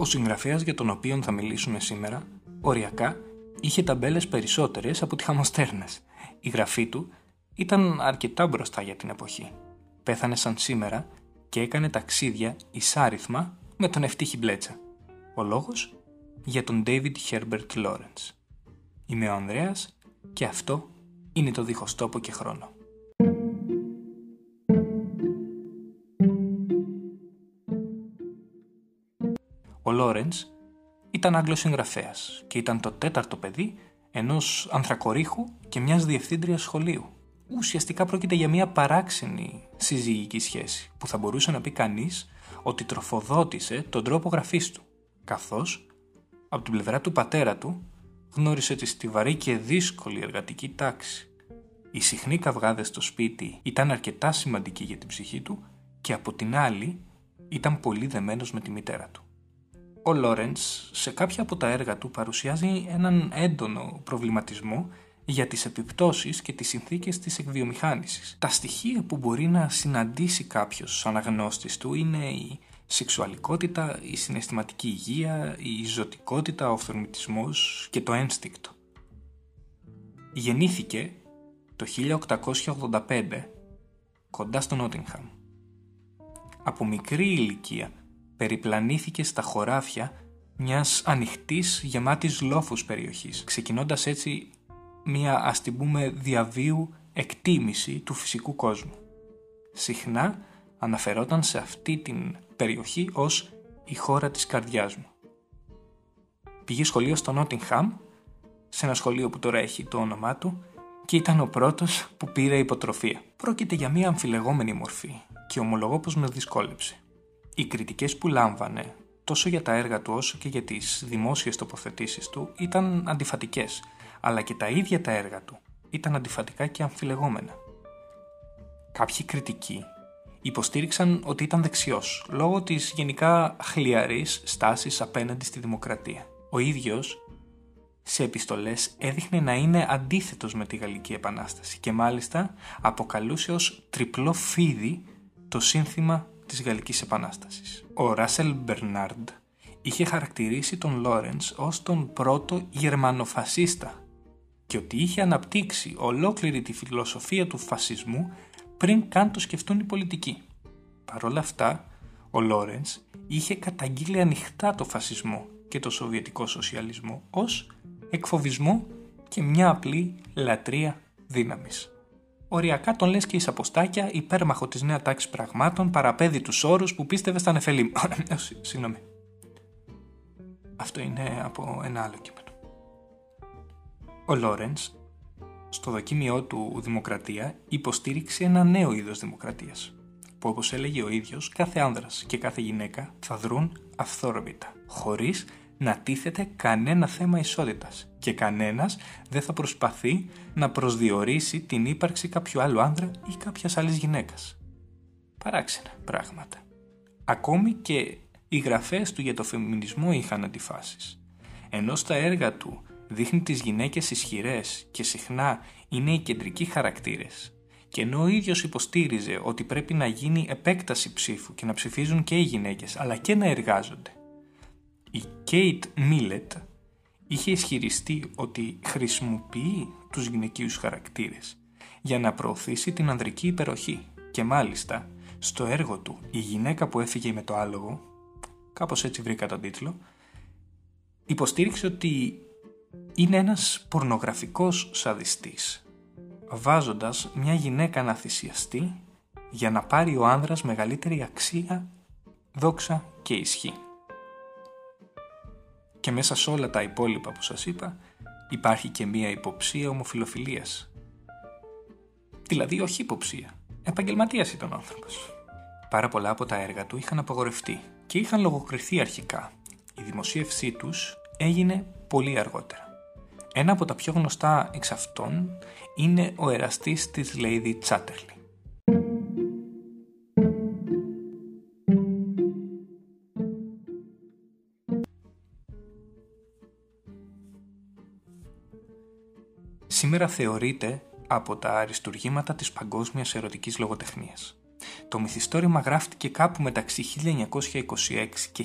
Ο συγγραφέας για τον οποίο θα μιλήσουμε σήμερα, οριακά, είχε ταμπέλες περισσότερες από τη χαμοστέρνες. Η γραφή του ήταν αρκετά μπροστά για την εποχή. Πέθανε σαν σήμερα και έκανε ταξίδια εισάριθμα με τον ευτύχη Μπλέτσα. Ο λόγος; Για τον David Herbert Lawrence. Είμαι ο Ανδρέας και αυτό είναι το δίχως τόπο και χρόνο. Ο Λόρενς ήταν Άγγλος συγγραφέας και ήταν το τέταρτο παιδί ενός ανθρακορίχου και μιας διευθύντριας σχολείου. Ουσιαστικά πρόκειται για μια παράξενη συζυγική σχέση που θα μπορούσε να πει κανείς ότι τροφοδότησε τον τρόπο γραφής του, καθώς από την πλευρά του πατέρα του γνώρισε τη στιβαρή και δύσκολη εργατική τάξη. Οι συχνοί καυγάδες στο σπίτι ήταν αρκετά σημαντικοί για την ψυχή του και από την άλλη ήταν πολύ δεμένος με τη μητέρα του. Ο Λόρεντς σε κάποια από τα έργα του παρουσιάζει έναν έντονο προβληματισμό για τις επιπτώσεις και τις συνθήκες της εκβιομηχάνησης. Τα στοιχεία που μπορεί να συναντήσει κάποιος σαν αναγνώστης του είναι η σεξουαλικότητα, η συναισθηματική υγεία, η ζωτικότητα, ο θερμιτισμός και το ένστικτο. Γεννήθηκε το 1885 κοντά στο Νότιγχαμ. Από μικρή ηλικία περιπλανήθηκε στα χωράφια μιας ανοιχτής γεμάτης λόφους περιοχής, ξεκινώντας έτσι μια ας την πούμε διαβίου εκτίμηση του φυσικού κόσμου. Συχνά αναφερόταν σε αυτή την περιοχή ως η χώρα της καρδιάς μου. Πήγε σχολείο στο Νότιγχαμ, σε ένα σχολείο που τώρα έχει το όνομά του, και ήταν ο πρώτος που πήρε υποτροφία. Πρόκειται για μια αμφιλεγόμενη μορφή και ομολογώ πως με δυσκόλεψε. Οι κριτικές που λάμβανε, τόσο για τα έργα του όσο και για τις δημόσιες τοποθετήσεις του, ήταν αντιφατικές, αλλά και τα ίδια τα έργα του ήταν αντιφατικά και αμφιλεγόμενα. Κάποιοι κριτικοί υποστήριξαν ότι ήταν δεξιός, λόγω της γενικά χλιαρής στάσης απέναντι στη δημοκρατία. Ο ίδιος, σε επιστολές, έδειχνε να είναι αντίθετος με τη Γαλλική Επανάσταση και μάλιστα αποκαλούσε ως τριπλό φίδι το σύνθημα της Γαλλικής Επανάστασης. Ο Ράσελ Μπερνάρντ είχε χαρακτηρίσει τον Λόρενς ως τον πρώτο γερμανοφασίστα και ότι είχε αναπτύξει ολόκληρη τη φιλοσοφία του φασισμού πριν καν το σκεφτούν οι πολιτικοί. Παρ' όλα αυτά, ο Λόρενς είχε καταγγείλει ανοιχτά το φασισμό και το σοβιετικό σοσιαλισμό ως εκφοβισμό και μια απλή λατρεία δύναμης. Οριακά τον λες και εις αποστάκια υπέρμαχο της νέα τάξης πραγμάτων παραπέδει τους όρους που πίστευε στα νεφελή. Ε, συγγνώμη. Αυτό είναι από ένα άλλο κείμενο. Ο Λόρενς στο δοκίμιό του Δημοκρατία υποστήριξε ένα νέο είδος δημοκρατίας που όπως έλεγε ο ίδιος κάθε άνδρας και κάθε γυναίκα θα δρούν αυθόρμητα χωρίς να τίθεται κανένα θέμα ισότητας και κανένας δεν θα προσπαθεί να προσδιορίσει την ύπαρξη κάποιου άλλου άνδρα ή κάποιας άλλης γυναίκας. Παράξενα πράγματα. Ακόμη και οι γραφές του για το φεμινισμό είχαν αντιφάσεις. Ενώ στα έργα του δείχνει τις γυναίκες ισχυρές και συχνά είναι οι κεντρικοί χαρακτήρες. Και ενώ ο ίδιος υποστήριζε ότι πρέπει να γίνει επέκταση ψήφου και να ψηφίζουν και οι γυναίκες αλλά και να εργάζονται. Η Κέιτ Μίλετ είχε ισχυριστεί ότι χρησιμοποιεί τους γυναικείους χαρακτήρες για να προωθήσει την ανδρική υπεροχή και μάλιστα στο έργο του «Η γυναίκα που έφυγε με το άλογο» κάπως έτσι βρήκα τον τίτλο υποστήριξε ότι είναι ένας πορνογραφικός σαδιστής, βάζοντας μια γυναίκα να θυσιαστεί για να πάρει ο άνδρας μεγαλύτερη αξία, δόξα και ισχύ. Και μέσα σε όλα τα υπόλοιπα που σας είπα υπάρχει και μία υποψία ομοφιλοφιλίας. Δηλαδή όχι υποψία, επαγγελματίας ήταν ο άνθρωπος. Πάρα πολλά από τα έργα του είχαν απογορευτεί και είχαν λογοκριθεί αρχικά. Η δημοσίευσή τους έγινε πολύ αργότερα. Ένα από τα πιο γνωστά εξ αυτών είναι ο εραστής της Lady Chatterley. Σήμερα θεωρείται από τα αριστουργήματα της παγκόσμιας ερωτικής λογοτεχνίας. Το μυθιστόρημα γράφτηκε κάπου μεταξύ 1926 και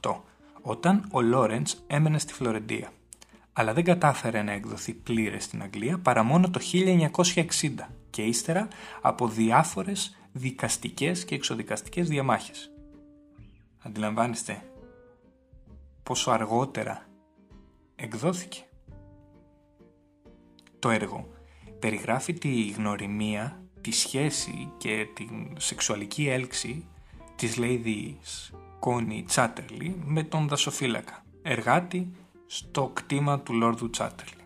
1928, όταν ο Λόρεντς έμενε στη Φλωρεντία. Αλλά δεν κατάφερε να εκδοθεί πλήρες στην Αγγλία παρά μόνο το 1960 και ύστερα από διάφορες δικαστικές και εξοδικαστικές διαμάχες. Αντιλαμβάνεστε πόσο αργότερα εκδόθηκε; Το έργο περιγράφει τη γνωριμία, τη σχέση και την σεξουαλική έλξη της Lady Connie Chatterley με τον δασοφύλακα, εργάτη στο κτήμα του Λόρδου Chatterley.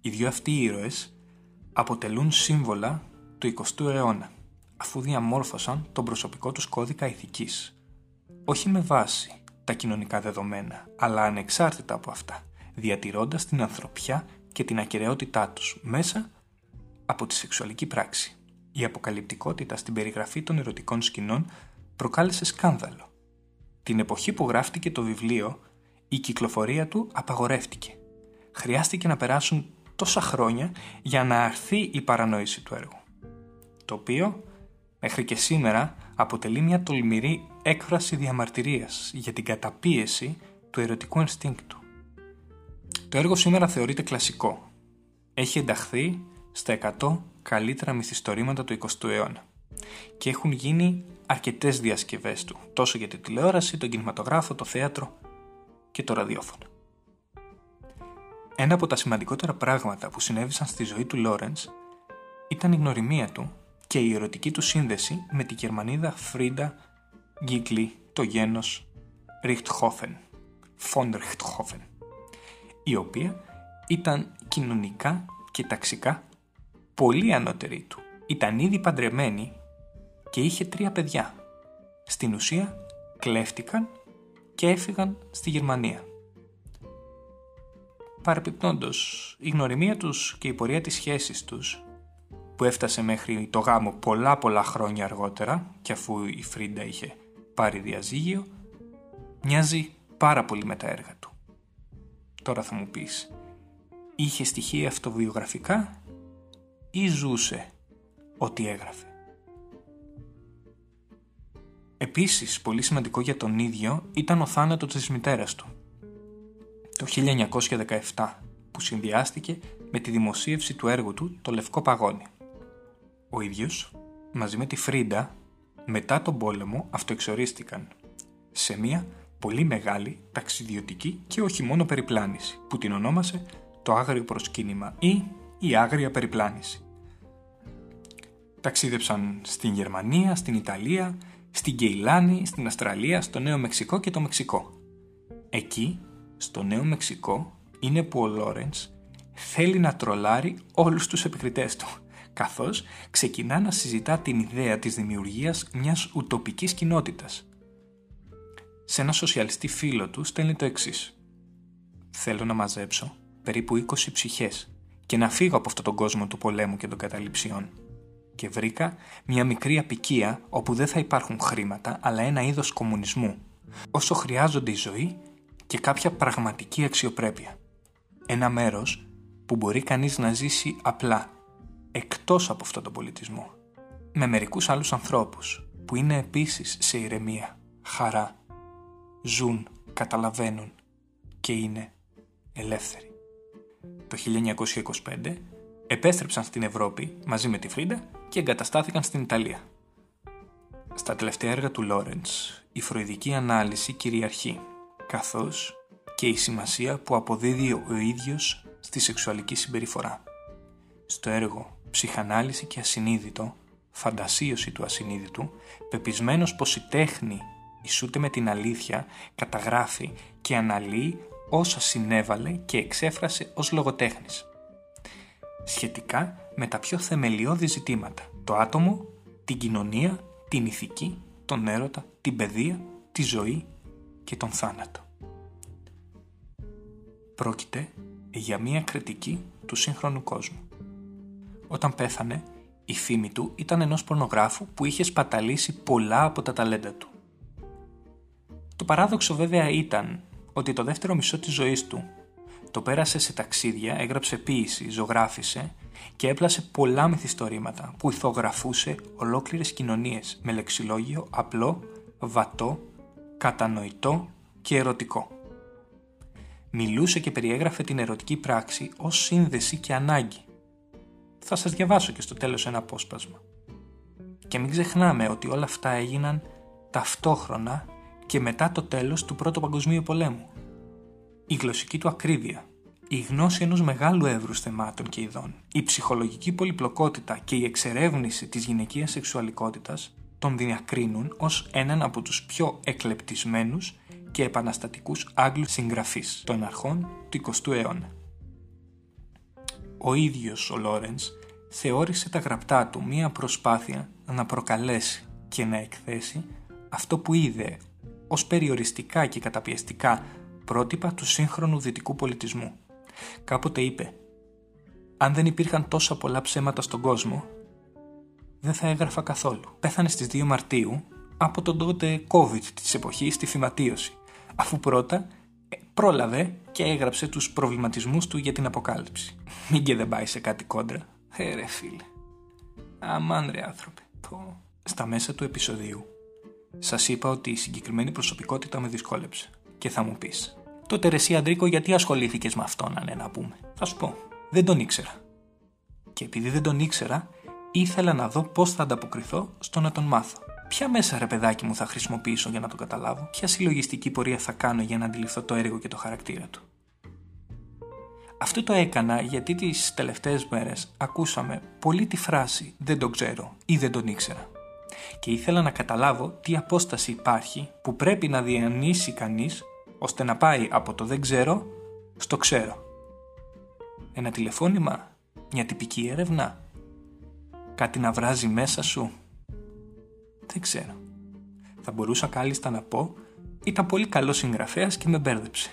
Οι δύο αυτοί ήρωες αποτελούν σύμβολα του 20ου αιώνα, αφού διαμόρφωσαν τον προσωπικό τους κώδικα ηθικής. Όχι με βάση τα κοινωνικά δεδομένα, αλλά ανεξάρτητα από αυτά, διατηρώντας την ανθρωπιά και την ακαιρεότητά τους μέσα από τη σεξουαλική πράξη. Η αποκαλυπτικότητα στην περιγραφή των ερωτικών σκηνών προκάλεσε σκάνδαλο. Την εποχή που γράφτηκε το βιβλίο, η κυκλοφορία του απαγορεύτηκε. Χρειάστηκε να περάσουν τόσα χρόνια για να αρθεί η παρανόηση του έργου. Το οποίο, μέχρι και σήμερα, αποτελεί μια τολμηρή έκφραση διαμαρτυρίας για την καταπίεση του ερωτικού ενστίνκτου. Το έργο σήμερα θεωρείται κλασικό. Έχει ενταχθεί στα 100 καλύτερα μυθιστορήματα του 20ου αιώνα και έχουν γίνει αρκετές διασκευές του, τόσο για τη τηλεόραση, τον κινηματογράφο, το θέατρο και το ραδιόφωνο. Ένα από τα σημαντικότερα πράγματα που συνέβησαν στη ζωή του Λόρενς ήταν η γνωριμία του και η ερωτική του σύνδεση με τη Γερμανίδα Φρίντα Γκίκλι, το γένος Ριχτχόφεν, Φον Ριχτχόφεν, η οποία ήταν κοινωνικά και ταξικά πολύ ανώτερη του. Ήταν ήδη παντρεμένη και είχε τρία παιδιά. Στην ουσία κλέφτηκαν και έφυγαν στη Γερμανία. Παρεπιπτόντως, η γνωριμία τους και η πορεία της σχέσης τους που έφτασε μέχρι το γάμο πολλά πολλά χρόνια αργότερα και αφού η Φρίντα είχε πάρει διαζύγιο μοιάζει πάρα πολύ με τα έργα του. Τώρα θα μου πεις, είχε στοιχεία αυτοβιογραφικά ή ζούσε ό,τι έγραφε; Επίσης, πολύ σημαντικό για τον ίδιο ήταν ο θάνατος της μητέρας του. Το 1917, που συνδυάστηκε με τη δημοσίευση του έργου του «Το Λευκό Παγόνι». Ο ίδιος, μαζί με τη Φρίντα, μετά τον πόλεμο αυτοεξορίστηκαν σε μια πολύ μεγάλη ταξιδιωτική και όχι μόνο περιπλάνηση, που την ονόμασε το άγριο προσκύνημα ή η άγρια περιπλάνηση. Ταξίδεψαν στην Γερμανία, στην Ιταλία, στην Κεϊλάνη, στην Αυστραλία, στο Νέο Μεξικό και το Μεξικό. Εκεί, στο Νέο Μεξικό, είναι που ο Λόρεντς θέλει να τρολάρει όλους τους επικριτές του, καθώς ξεκινά να συζητά την ιδέα της δημιουργίας μιας ουτοπικής κοινότητας. Σε ένα σοσιαλιστή φίλο του στέλνει το εξής. Θέλω να μαζέψω περίπου 20 ψυχές και να φύγω από αυτόν τον κόσμο του πολέμου και των καταληψιών. Και βρήκα μια μικρή απικία όπου δεν θα υπάρχουν χρήματα αλλά ένα είδος κομμουνισμού, όσο χρειάζονται η ζωή και κάποια πραγματική αξιοπρέπεια. Ένα μέρος που μπορεί κανείς να ζήσει απλά, εκτός από αυτόν τον πολιτισμό, με μερικούς άλλους ανθρώπους που είναι επίσης σε ηρεμία, χαρά, ζουν, καταλαβαίνουν και είναι ελεύθεροι το 1925 επέστρεψαν στην Ευρώπη μαζί με τη Φρίντα και εγκαταστάθηκαν στην Ιταλία. Στα τελευταία έργα του Λόρεντς η φροηδική ανάλυση κυριαρχεί, καθώς και η σημασία που αποδίδει ο ίδιος στη σεξουαλική συμπεριφορά. Στο έργο «Ψυχανάλυση και ασυνείδητο», φαντασίωση του ασυνείδητου, πεπισμένος πως η τέχνη ισούται με την αλήθεια, καταγράφει και αναλύει όσα συνέβαλε και εξέφρασε ως λογοτέχνης. Σχετικά με τα πιο θεμελιώδη ζητήματα, το άτομο, την κοινωνία, την ηθική, τον έρωτα, την παιδεία, τη ζωή και τον θάνατο. Πρόκειται για μία κριτική του σύγχρονου κόσμου. Όταν πέθανε, η φήμη του ήταν ενός πορνογράφου που είχε σπαταλήσει πολλά από τα ταλέντα του. Το παράδοξο βέβαια ήταν ότι το δεύτερο μισό της ζωής του Το πέρασε σε ταξίδια, έγραψε ποίηση, ζωγράφησε και έπλασε πολλά μυθιστορήματα που ηθογραφούσε ολόκληρες κοινωνίες με λεξιλόγιο απλό, βατό, κατανοητό και ερωτικό. Μιλούσε και περιέγραφε την ερωτική πράξη ως σύνδεση και ανάγκη. Θα σας διαβάσω και στο τέλος ένα απόσπασμα. Και μην ξεχνάμε ότι όλα αυτά έγιναν ταυτόχρονα και μετά το τέλος του Πρώτου Παγκοσμίου Πολέμου. Η γλωσσική του ακρίβεια, η γνώση ενός μεγάλου εύρους θεμάτων και ειδών, η ψυχολογική πολυπλοκότητα και η εξερεύνηση της γυναικείας σεξουαλικότητας τον διακρίνουν ως έναν από τους πιο εκλεπτισμένους και επαναστατικούς Άγγλους συγγραφείς των αρχών του 20ου αιώνα. Ο ίδιος ο Λόρενς θεώρησε τα γραπτά του μία προσπάθεια να προκαλέσει και να εκθέσει αυτό που είδε ως περιοριστικά και καταπιεστικά πρότυπα του σύγχρονου δυτικού πολιτισμού. Κάποτε είπε «Αν δεν υπήρχαν τόσα πολλά ψέματα στον κόσμο, δεν θα έγραφα καθόλου». Πέθανε στις 2 Μαρτίου από τον τότε COVID της εποχής στη φυματίωση, αφού πρώτα ε, πρόλαβε και έγραψε τους προβληματισμούς του για την αποκάλυψη. Μην και δεν πάει σε κάτι κόντρα. Ε ρε φίλε. Αμάν ρε άνθρωπε. Στα μέσα του επεισοδίου σας είπα ότι η συγκεκριμένη προσωπικότητα με δυσκόλεψε. Και θα μου πεις, τότε ρε εσύ Αντρίκο γιατί ασχολήθηκες με αυτόν αν να πούμε; Θα σου πω, δεν τον ήξερα. Και επειδή δεν τον ήξερα, ήθελα να δω πώς θα ανταποκριθώ στο να τον μάθω. Ποια μέσα ρε παιδάκι μου θα χρησιμοποιήσω για να το καταλάβω, ποια συλλογιστική πορεία θα κάνω για να αντιληφθώ το έργο και το χαρακτήρα του; Αυτό το έκανα γιατί τις τελευταίες μέρες ακούσαμε πολύ τη φράση «δεν τον ξέρω» ή «δεν τον ήξερα» και ήθελα να καταλάβω τι απόσταση υπάρχει που πρέπει να διανύσει κανείς ώστε να πάει από το «δεν ξέρω» στο «ξέρω». Ένα τηλεφώνημα, μια τυπική έρευνα, κάτι να βράζει μέσα σου. Δεν ξέρω. Θα μπορούσα κάλλιστα να πω ήταν πολύ καλός συγγραφέας και με μπέρδεψε.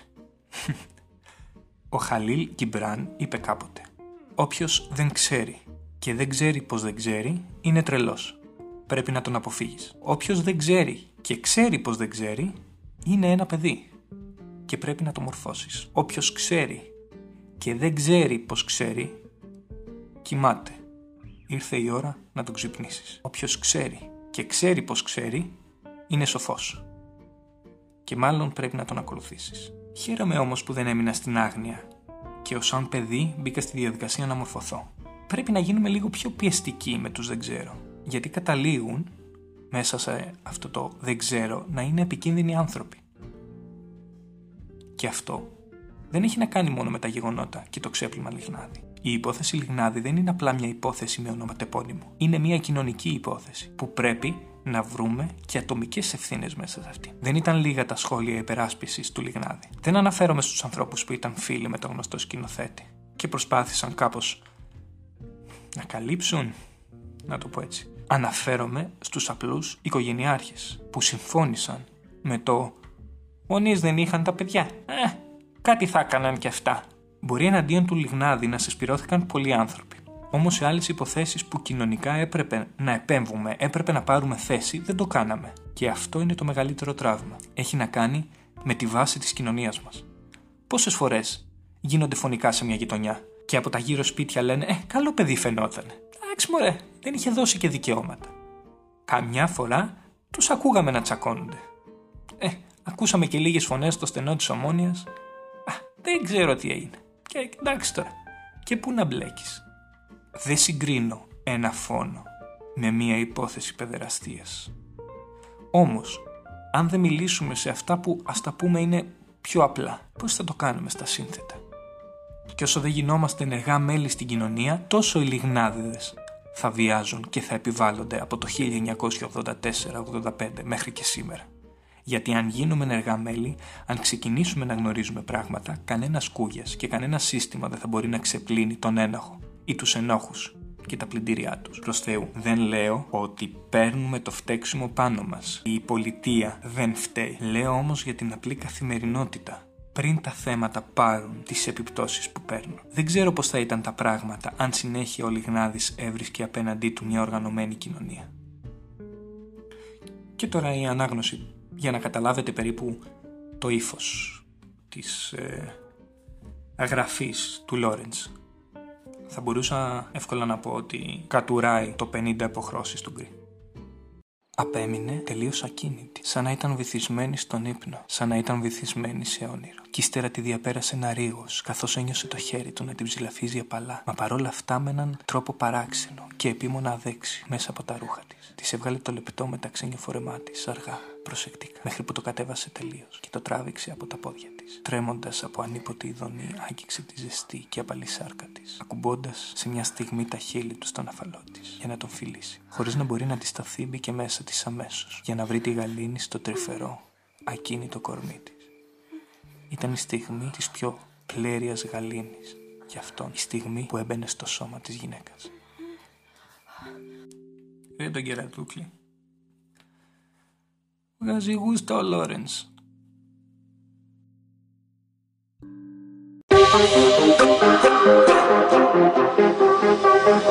Ο Χαλίλ Κιμπράν είπε κάποτε «Όποιος δεν ξέρει και δεν ξέρει πως δεν ξέρει είναι τρελός. Πρέπει να τον αποφύγεις. Όποιος δεν ξέρει και ξέρει πως δεν ξέρει είναι ένα παιδί και πρέπει να το μορφώσεις. Όποιος ξέρει και δεν ξέρει πως ξέρει κοιμάται. Ήρθε η ώρα να τον ξυπνήσεις. Όποιος ξέρει και ξέρει πως ξέρει είναι σοφός και μάλλον πρέπει να τον ακολουθήσεις. Χαίρομαι όμως που δεν έμεινα στην άγνοια και ως σαν παιδί μπήκα στη διαδικασία να μορφωθώ. Πρέπει να γίνουμε λίγο πιο πιεστικοί με τους δεν ξέρω, γιατί καταλήγουν μέσα σε αυτό το δεν ξέρω να είναι επικίνδυνοι άνθρωποι. Και αυτό δεν έχει να κάνει μόνο με τα γεγονότα και το ξέπλυμα Λιγνάδη. Η υπόθεση Λιγνάδη δεν είναι απλά μια υπόθεση με ονοματεπώνυμο. Είναι μια κοινωνική υπόθεση που πρέπει να βρούμε και ατομικές ευθύνες μέσα σε αυτή. Δεν ήταν λίγα τα σχόλια υπεράσπισης του Λιγνάδη. Δεν αναφέρομαι στους ανθρώπους που ήταν φίλοι με τον γνωστό σκηνοθέτη και προσπάθησαν κάπως να καλύψουν, να το πω έτσι. Αναφέρομαι στους απλούς οικογενειάρχες που συμφώνησαν με το «Γονείς δεν είχαν τα παιδιά. Ε, κάτι θα έκαναν κι αυτά». Μπορεί εναντίον του Λιγνάδη να συσπηρώθηκαν πολλοί άνθρωποι. Όμως σε άλλες υποθέσεις που κοινωνικά έπρεπε να επέμβουμε, έπρεπε να πάρουμε θέση, δεν το κάναμε. Και αυτό είναι το μεγαλύτερο τραύμα. Έχει να κάνει με τη βάση της κοινωνίας μας. Πόσες φορές γίνονται φωνικά σε μια γειτονιά και από τα γύρω σπίτια λένε Ε, καλό παιδί φαινόταν. Εντάξει, μωρέ, δεν είχε δώσει και δικαιώματα. Καμιά φορά τους ακούγαμε να τσακώνονται. Ε, ακούσαμε και λίγες φωνές στο στενό της ομόνοια. Α, δεν ξέρω τι έγινε. Και εντάξει τώρα. Και πού να μπλέκεις δεν συγκρίνω ένα φόνο με μία υπόθεση παιδεραστίας. Όμως, αν δεν μιλήσουμε σε αυτά που ας τα πούμε είναι πιο απλά, πώς θα το κάνουμε στα σύνθετα; Και όσο δεν γινόμαστε ενεργά μέλη στην κοινωνία, τόσο οι λιγνάδιδες θα βιάζουν και θα επιβάλλονται από το 1984-85 μέχρι και σήμερα. Γιατί αν γίνουμε ενεργά μέλη, αν ξεκινήσουμε να γνωρίζουμε πράγματα, κανένα κούγια και κανένα σύστημα δεν θα μπορεί να ξεπλύνει τον ένοχο ή τους ενόχους και τα πλυντήριά τους. Προς Θεού, δεν λέω ότι παίρνουμε το φταίξιμο πάνω μας. Η πολιτεία δεν φταίει. Λέω όμως για την απλή καθημερινότητα πριν τα θέματα πάρουν τις επιπτώσεις που παίρνουν. Δεν ξέρω πώς θα ήταν τα πράγματα αν συνέχεια ο Λιγνάδης έβρισκε απέναντί του μια οργανωμένη κοινωνία. Και τώρα η ανάγνωση για να καταλάβετε περίπου το ύφος της, ε, γραφής του Λόρεντς. Θα μπορούσα εύκολα να πω ότι κατουράει το 50 αποχρώσεις του Γκρι. Απέμεινε τελείως ακίνητη, σαν να ήταν βυθισμένη στον ύπνο, σαν να ήταν βυθισμένη σε όνειρο. Κι ύστερα τη διαπέρασε ένα ρίγος, καθώς ένιωσε το χέρι του να την ψηλαφίζει απαλά, μα παρόλα αυτά με έναν τρόπο παράξενο και επίμονα αδέξι μέσα από τα ρούχα της. Της έβγαλε το λεπτό μεταξύνιο φορεμά τη, αργά, προσεκτικά, μέχρι που το κατέβασε τελείως και το τράβηξε από τα πόδια της. Τρέμοντας από ανίποτη ειδονή, άγγιξε τη ζεστή και απαλή σάρκα της, ακουμπώντας σε μια στιγμή τα χείλη του στον αφαλό της για να τον φιλήσει. Χωρίς να μπορεί να αντισταθεί, μπήκε μέσα της αμέσως για να βρει τη γαλήνη στο τρυφερό, ακίνητο κορμί της. Ήταν η στιγμή της πιο πλέριας γαλήνης για αυτόν, η στιγμή που έμπαινε στο σώμα της γυναίκας. Δεν τον κερατούκλι. Βγάζει γούστο ο Λόρενς. Thank you.